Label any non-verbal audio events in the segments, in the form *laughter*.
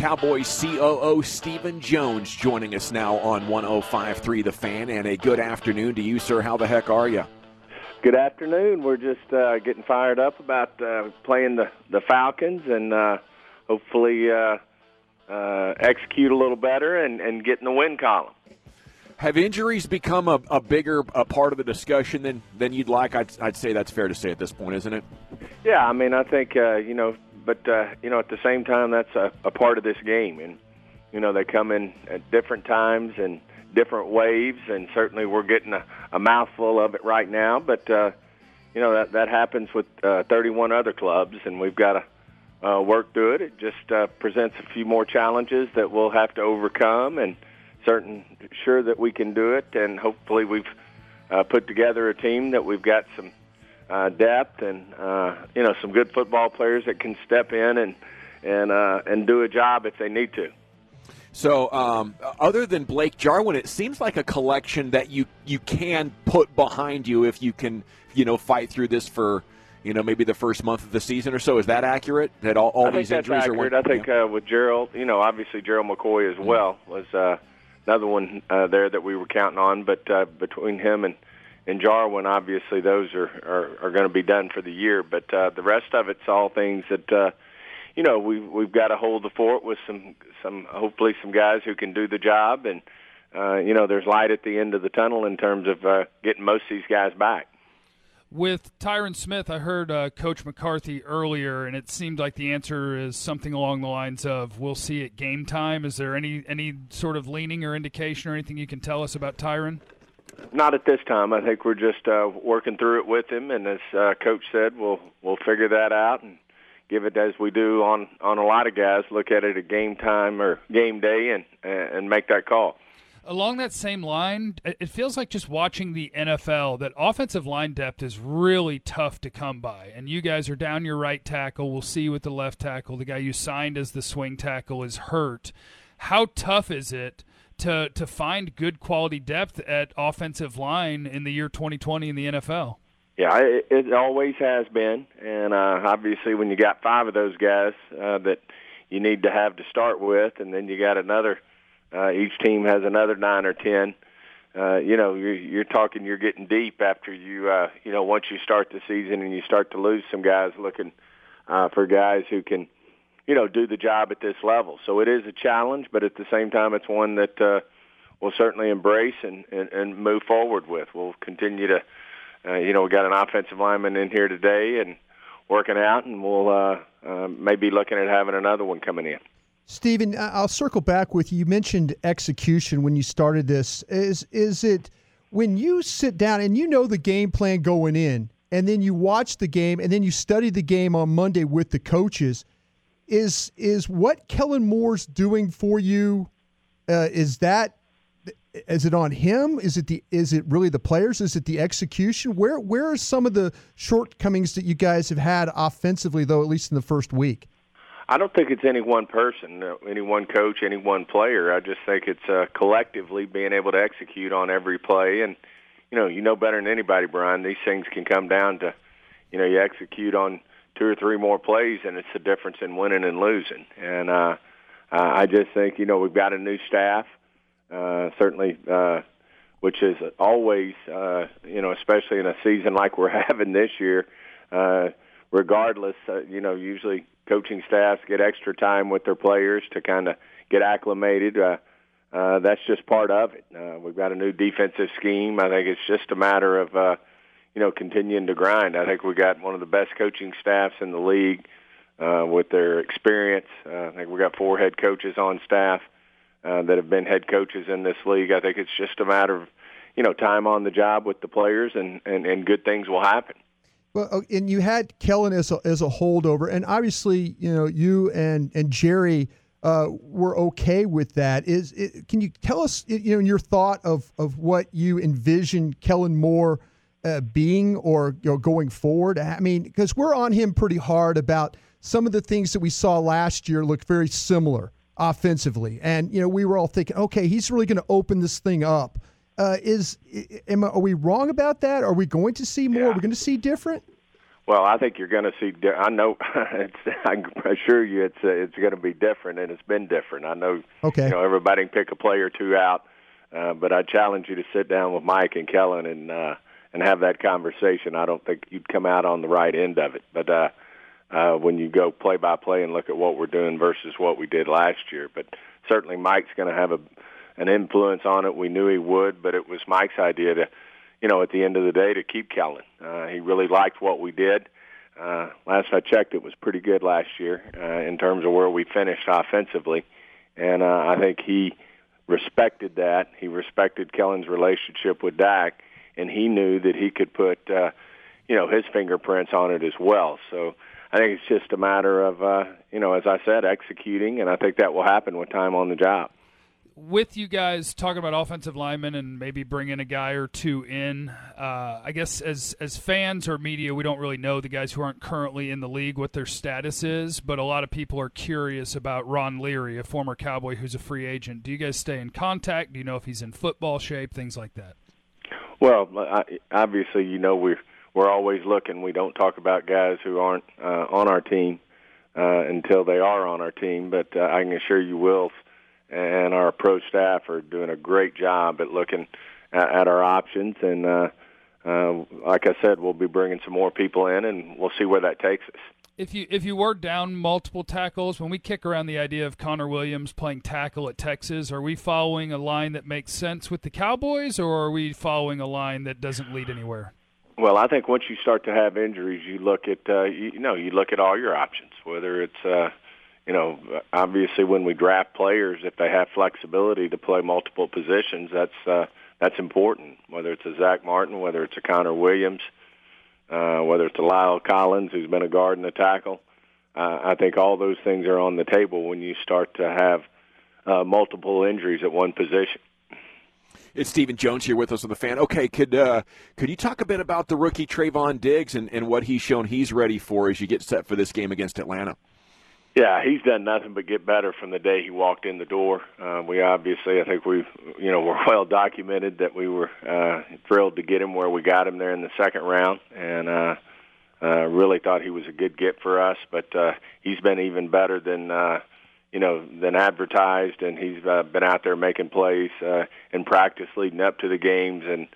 Cowboys COO Stephen Jones joining us now on 105.3 The Fan, and a good afternoon to you, sir. How the heck are you? Good afternoon. We're just uh, getting fired up about uh, playing the, the Falcons and uh, hopefully uh, uh, execute a little better and, and get in the win column. Have injuries become a, a bigger a part of the discussion than, than you'd like? I'd, I'd say that's fair to say at this point, isn't it? Yeah, I mean, I think, uh, you know, but, uh, you know, at the same time, that's a, a part of this game. And, you know, they come in at different times and different waves, and certainly we're getting a, a mouthful of it right now. But, uh, you know, that, that happens with uh, 31 other clubs, and we've got to uh, work through it. It just uh, presents a few more challenges that we'll have to overcome and – certain sure that we can do it, and hopefully we've uh, put together a team that we've got some uh, depth and uh, you know some good football players that can step in and and uh, and do a job if they need to. So, um, other than Blake Jarwin, it seems like a collection that you you can put behind you if you can you know fight through this for you know maybe the first month of the season or so. Is that accurate? That all, all these injuries that's accurate. are. I think yeah. uh, with Gerald, you know, obviously Gerald McCoy as well was. Uh, another one uh, there that we were counting on. But uh, between him and and Jarwin, obviously those are are, are going to be done for the year. But uh, the rest of it's all things that uh, you know we've we've got to hold the fort with some some hopefully some guys who can do the job and. Uh, you know, there's light at the end of the tunnel in terms of uh, getting most of these guys back. With Tyron Smith, I heard uh, Coach McCarthy earlier, and it seemed like the answer is something along the lines of "We'll see at game time." Is there any any sort of leaning or indication or anything you can tell us about Tyron? Not at this time. I think we're just uh, working through it with him, and as uh, Coach said, we'll we'll figure that out and give it as we do on on a lot of guys. Look at it at game time or game day, and and make that call. Along that same line, it feels like just watching the NFL that offensive line depth is really tough to come by. And you guys are down your right tackle. We'll see with the left tackle. The guy you signed as the swing tackle is hurt. How tough is it to to find good quality depth at offensive line in the year 2020 in the NFL? Yeah, it, it always has been, and uh, obviously when you got five of those guys uh, that you need to have to start with, and then you got another uh, each team has another nine or ten. Uh, you know, you're, you're talking. You're getting deep after you. Uh, you know, once you start the season and you start to lose some guys, looking uh, for guys who can, you know, do the job at this level. So it is a challenge, but at the same time, it's one that uh, we'll certainly embrace and, and, and move forward with. We'll continue to, uh, you know, we got an offensive lineman in here today and working out, and we'll uh, uh, maybe looking at having another one coming in. Stephen, I'll circle back with you. You mentioned execution when you started this. Is is it when you sit down and you know the game plan going in, and then you watch the game, and then you study the game on Monday with the coaches? Is is what Kellen Moore's doing for you? Uh, is that is it on him? Is it the is it really the players? Is it the execution? Where where are some of the shortcomings that you guys have had offensively, though, at least in the first week? I don't think it's any one person, any one coach, any one player. I just think it's uh, collectively being able to execute on every play. And you know, you know better than anybody, Brian. These things can come down to, you know, you execute on two or three more plays, and it's the difference in winning and losing. And uh, I just think you know we've got a new staff, uh, certainly. Uh, which is always, uh, you know, especially in a season like we're *laughs* having this year, uh, regardless, uh, you know, usually coaching staffs get extra time with their players to kind of get acclimated. Uh, uh, that's just part of it. Uh, we've got a new defensive scheme. I think it's just a matter of uh, you know continuing to grind. I think we got one of the best coaching staffs in the league uh, with their experience. Uh, I think we got four head coaches on staff uh, that have been head coaches in this league. I think it's just a matter of you know time on the job with the players, and and, and good things will happen. Well, oh, and you had Kellen as a, as a holdover, and obviously, you know, you and and Jerry uh, were okay with that. Is it, can you tell us, you know, your thought of of what you envision Kellen Moore uh, being or you know going forward? I mean, because we're on him pretty hard about some of the things that we saw last year look very similar offensively, and you know, we were all thinking, okay, he's really going to open this thing up. Uh, is am, are we wrong about that? Are we going to see more? Yeah. Are we going to see different? Well, I think you're going to see. I know. *laughs* It's, I assure you, it's uh, it's going to be different, and it's been different. I know. Okay. You know, everybody can pick a player or two out, uh, but I challenge you to sit down with Mike and Kellen and uh, and have that conversation. I don't think you'd come out on the right end of it, but uh, uh, when you go play by play and look at what we're doing versus what we did last year, but certainly Mike's going to have a an influence on it. We knew he would, but it was Mike's idea to you know, at the end of the day, to keep Kellen. Uh, he really liked what we did. Uh, last I checked, it was pretty good last year uh, in terms of where we finished offensively, and uh, I think he respected that. He respected Kellen's relationship with Dak, and he knew that he could put, uh, you know, his fingerprints on it as well. So I think it's just a matter of, uh, you know, as I said, executing, and I think that will happen with time on the job with you guys talking about offensive linemen and maybe bringing a guy or two in, uh, I guess as as fans or media, we don't really know the guys who aren't currently in the league what their status is. But a lot of people are curious about Ron Leary, a former Cowboy who's a free agent. Do you guys stay in contact? Do you know if he's in football shape? Things like that. Well, obviously, you know we're we're always looking. We don't talk about guys who aren't uh, on our team uh, until they are on our team. But uh, I can assure you, Will and our pro staff are doing a great job at looking at, at our options. And uh, uh, like I said, we'll be bringing some more people in, and we'll see where that takes us. If you if you were down multiple tackles, when we kick around the idea of Connor Williams playing tackle at Texas, are we following a line that makes sense with the Cowboys, or are we following a line that doesn't lead anywhere? Well, I think once you start to have injuries, you look at uh, you, you know you look at all your options, whether it's uh, you know, obviously when we draft players, if they have flexibility to play multiple positions, that's uh, that's important. Whether it's a Zack Martin, whether it's a Connor Williams, whether it's La'el Collins who's been a guard and a tackle, uh, I think all those things are on the table when you start to have uh, multiple injuries at one position. It's Stephen Jones here with us on the fan. Okay, could uh, could you talk a bit about the rookie Trevon Diggs and, and what he's shown he's ready for as you get set for this game against Atlanta? Yeah, he's done nothing but get better from the day he walked in the door. Uh, we obviously, I think we, you know, *laughs* we're well documented that we were uh, thrilled to get him where we got him there in the second round, and uh, uh, really thought he was a good get for us. But uh, he's been even better than, uh, you know, than advertised, and he's uh, been out there making plays uh, in practice leading up to the games, and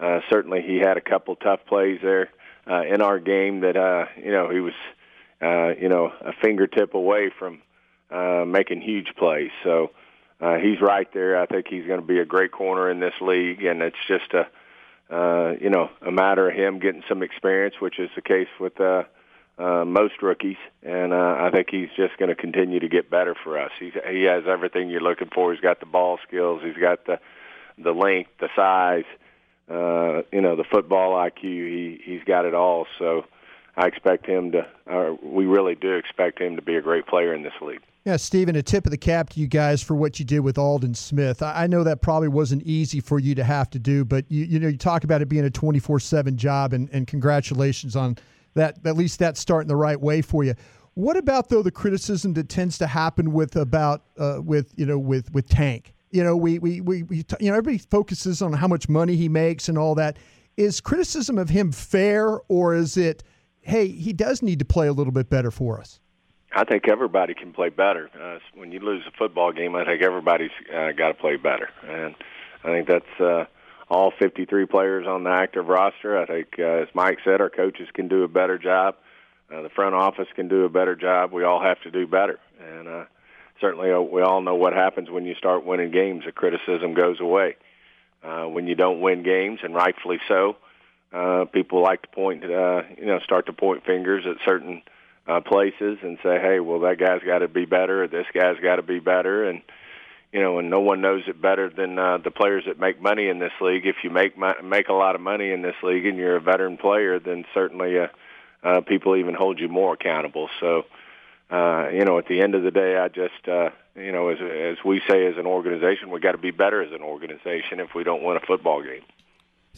uh, certainly he had a couple tough plays there uh, in our game that, uh, you know, he was you know, a fingertip away from uh, making huge plays. So uh, he's right there. I think he's going to be a great corner in this league, and it's just a, uh, you know, a matter of him getting some experience, which is the case with uh, uh, most rookies. And uh, I think he's just going to continue to get better for us. He's, he has everything you're looking for. He's got the ball skills. He's got the the length, the size, uh, you know, the football IQ. He he's got it all. So I expect him to, or we really do expect him to be a great player in this league. Yeah, Stephen, a tip of the cap to you guys for what you did with Aldon Smith. I know that probably wasn't easy for you to have to do, but you you know you talk about it being a twenty four seven job, and, and congratulations on that. At least that's starting the right way for you. What about though the criticism that tends to happen with about uh, with you know with with Tank? You know, we, we we we you know everybody focuses on how much money he makes and all that. Is criticism of him fair, or is it? Hey, he does need to play a little bit better for us. I think everybody can play better. Uh, when you lose a football game, I think everybody's uh, got to play better, and I think that's uh, all 53 players on the active roster. I think, uh, as Mike said, our coaches can do a better job. Uh, the front office can do a better job. We all have to do better, and uh, certainly uh, we all know what happens when you start winning games. The criticism goes away. Uh, when you don't win games, and rightfully so, uh, people like to point, uh, you know, start to point fingers at certain uh, places and say, "Hey, well, that guy's got to be better. Or this guy's got to be better." And you know, and no one knows it better than uh, the players that make money in this league. If you make make a lot of money in this league and you're a veteran player, then certainly uh, uh, people even hold you more accountable. So, uh, you know, at the end of the day, I just, uh, you know, as as we say as an organization, we got to be better as an organization if we don't win a football game.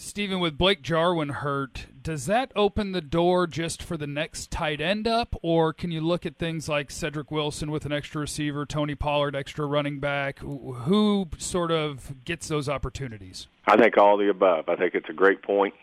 Stephen, with Blake Jarwin hurt, does that open the door just for the next tight end up, or can you look at things like Cedric Wilson with an extra receiver, Tony Pollard, extra running back? Who sort of gets those opportunities? I think all the above. I think it's a great point.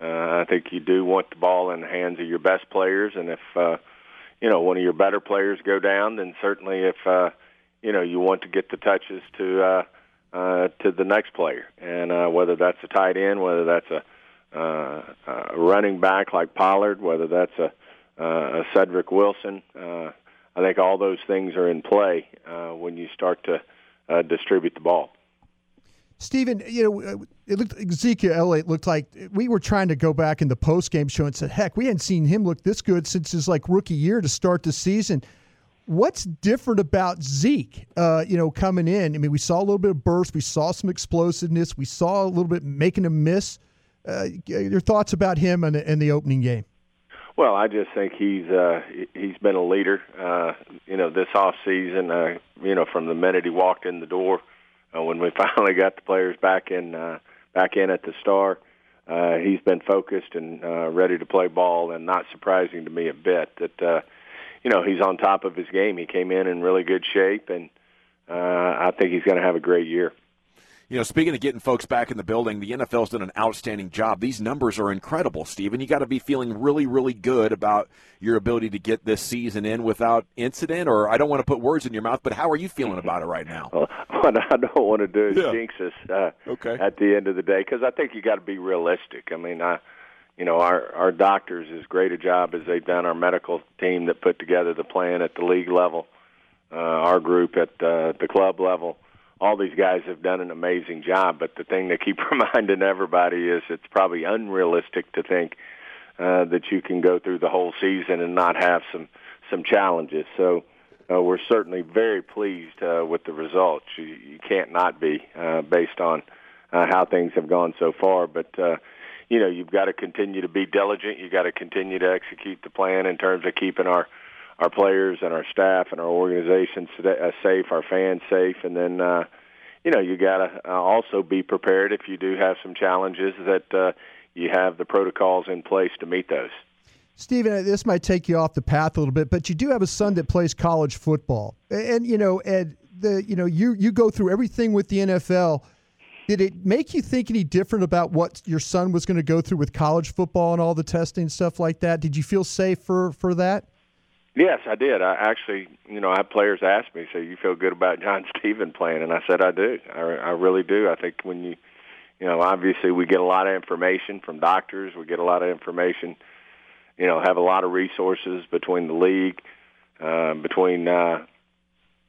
Uh, I think you do want the ball in the hands of your best players, and if uh, you know one of your better players go down, then certainly if uh, you know you want to get the touches to uh, uh, to the next player, and uh, whether that's a tight end, whether that's a, uh, a running back like Pollard, whether that's a, uh, a Cedric Wilson, uh, I think all those things are in play uh, when you start to uh, distribute the ball. Stephen, you know, it looked Ezekiel Elliott looked like we were trying to go back in the post game show and said, "Heck, we hadn't seen him look this good since his like rookie year to start the season." What's different about Zeke? Uh, you know, coming in. I mean, we saw a little bit of burst, we saw some explosiveness, we saw a little bit making a miss. Uh, your thoughts about him and, the opening game? Well, I just think he's uh, he's been a leader. Uh, you know, this off season. Uh, you know, from the minute he walked in the door uh, when we *laughs* finally got the players back in uh, back in at the Star. Uh, he's been focused and uh, ready to play ball, and not surprising to me a bit that uh, you know he's on top of his game. He came in in really good shape, and uh, I think he's going to have a great year. You know, speaking of getting folks back in the building, the NFL's done an outstanding job. These numbers are incredible, Stephen. You got to be feeling really, really good about your ability to get this season in without incident. Or I don't want to put words in your mouth, but how are you feeling *laughs* about it right now? Well, what I don't want to do is Yeah. jinx us uh, Okay. at the end of the day because I think you got to be realistic. I mean, I, you know, our our doctors as great a job as they've done. Our medical team that put together the plan at the league level, uh, our group at uh, the club level. All these guys have done an amazing job, but the thing they keep *laughs* reminding everybody is it's probably unrealistic to think uh, that you can go through the whole season and not have some some challenges. So uh, we're certainly very pleased uh, with the results. You, you can't not be uh, based on uh, how things have gone so far. But uh, you know, you've got to continue to be diligent. You've got to continue to execute the plan in terms of keeping our our players and our staff and our organization uh, safe, our fans safe, and then. Uh, you know, you got to uh, also be prepared if you do have some challenges that uh, you have the protocols in place to meet those. Stephen, this might take you off the path a little bit, but you do have a son that plays college football, and you know, Ed, the you know, you you go through everything with the NFL. Did it make you think any different about what your son was going to go through with college football and all the testing and stuff like that? Did you feel safe for for that? Yes, I did. I actually, you know, I had players ask me, "Say you feel good about John *laughs* Stephen playing?" And I said, "I do. I, I really do. I think when you, you know, obviously we get a lot of information from doctors. We get a lot of information. You know, have a lot of resources between the league, uh, between, uh,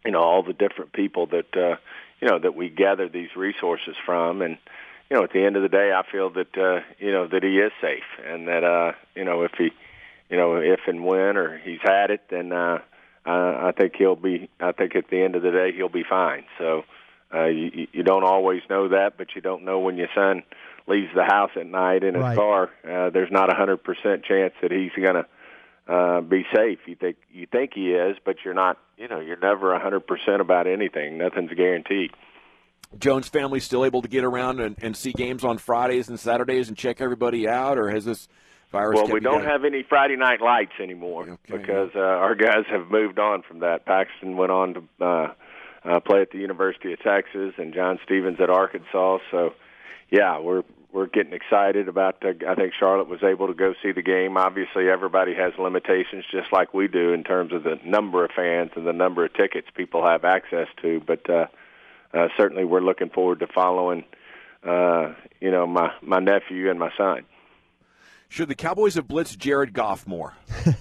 you know, all the different people that, uh, you know, that we gather these resources from. And you know, at the end of the day, I feel that, uh, you know, that he is safe, and that, uh, you know, if he you know, if and when or he's had it, then uh, I, I think he'll be. I think at the end of the day, he'll be fine. So uh, you, you don't always know that, but you don't know when your son leaves the house at night in his Right. car. Uh, there's not a hundred percent chance that he's going to uh, be safe. You think you think he is, but you're not. You know, you're never a hundred percent about anything. Nothing's guaranteed. Jones family still able to get around and, and see games on Fridays and Saturdays and check everybody out, or has this virus? Well, we don't have any Friday night lights anymore Okay. because uh, our guys have moved on from that. Paxton went on to uh, uh, play at the University of Texas, and John Stephen's at Arkansas. So, yeah, we're we're getting excited about. Uh, I think Charlotte was able to go see the game. Obviously, everybody has limitations, just like we do, in terms of the number of fans and the number of tickets people have access to. But uh, uh, certainly, we're looking forward to following. Uh, you know, my my nephew and my son. Should the Cowboys have blitzed Jared Goff more? *laughs*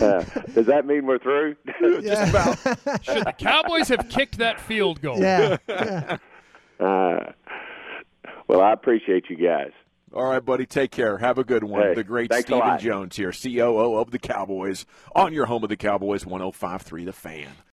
Uh, does that mean we're through? *laughs* Just about. Should the Cowboys have kicked that field goal? Yeah. *laughs* uh, well, I appreciate you guys. All right, buddy. Take care. Have a good one. Hey, the great Stephen. Jones here, COO of the Cowboys, on your home of the Cowboys, 1053 The Fan.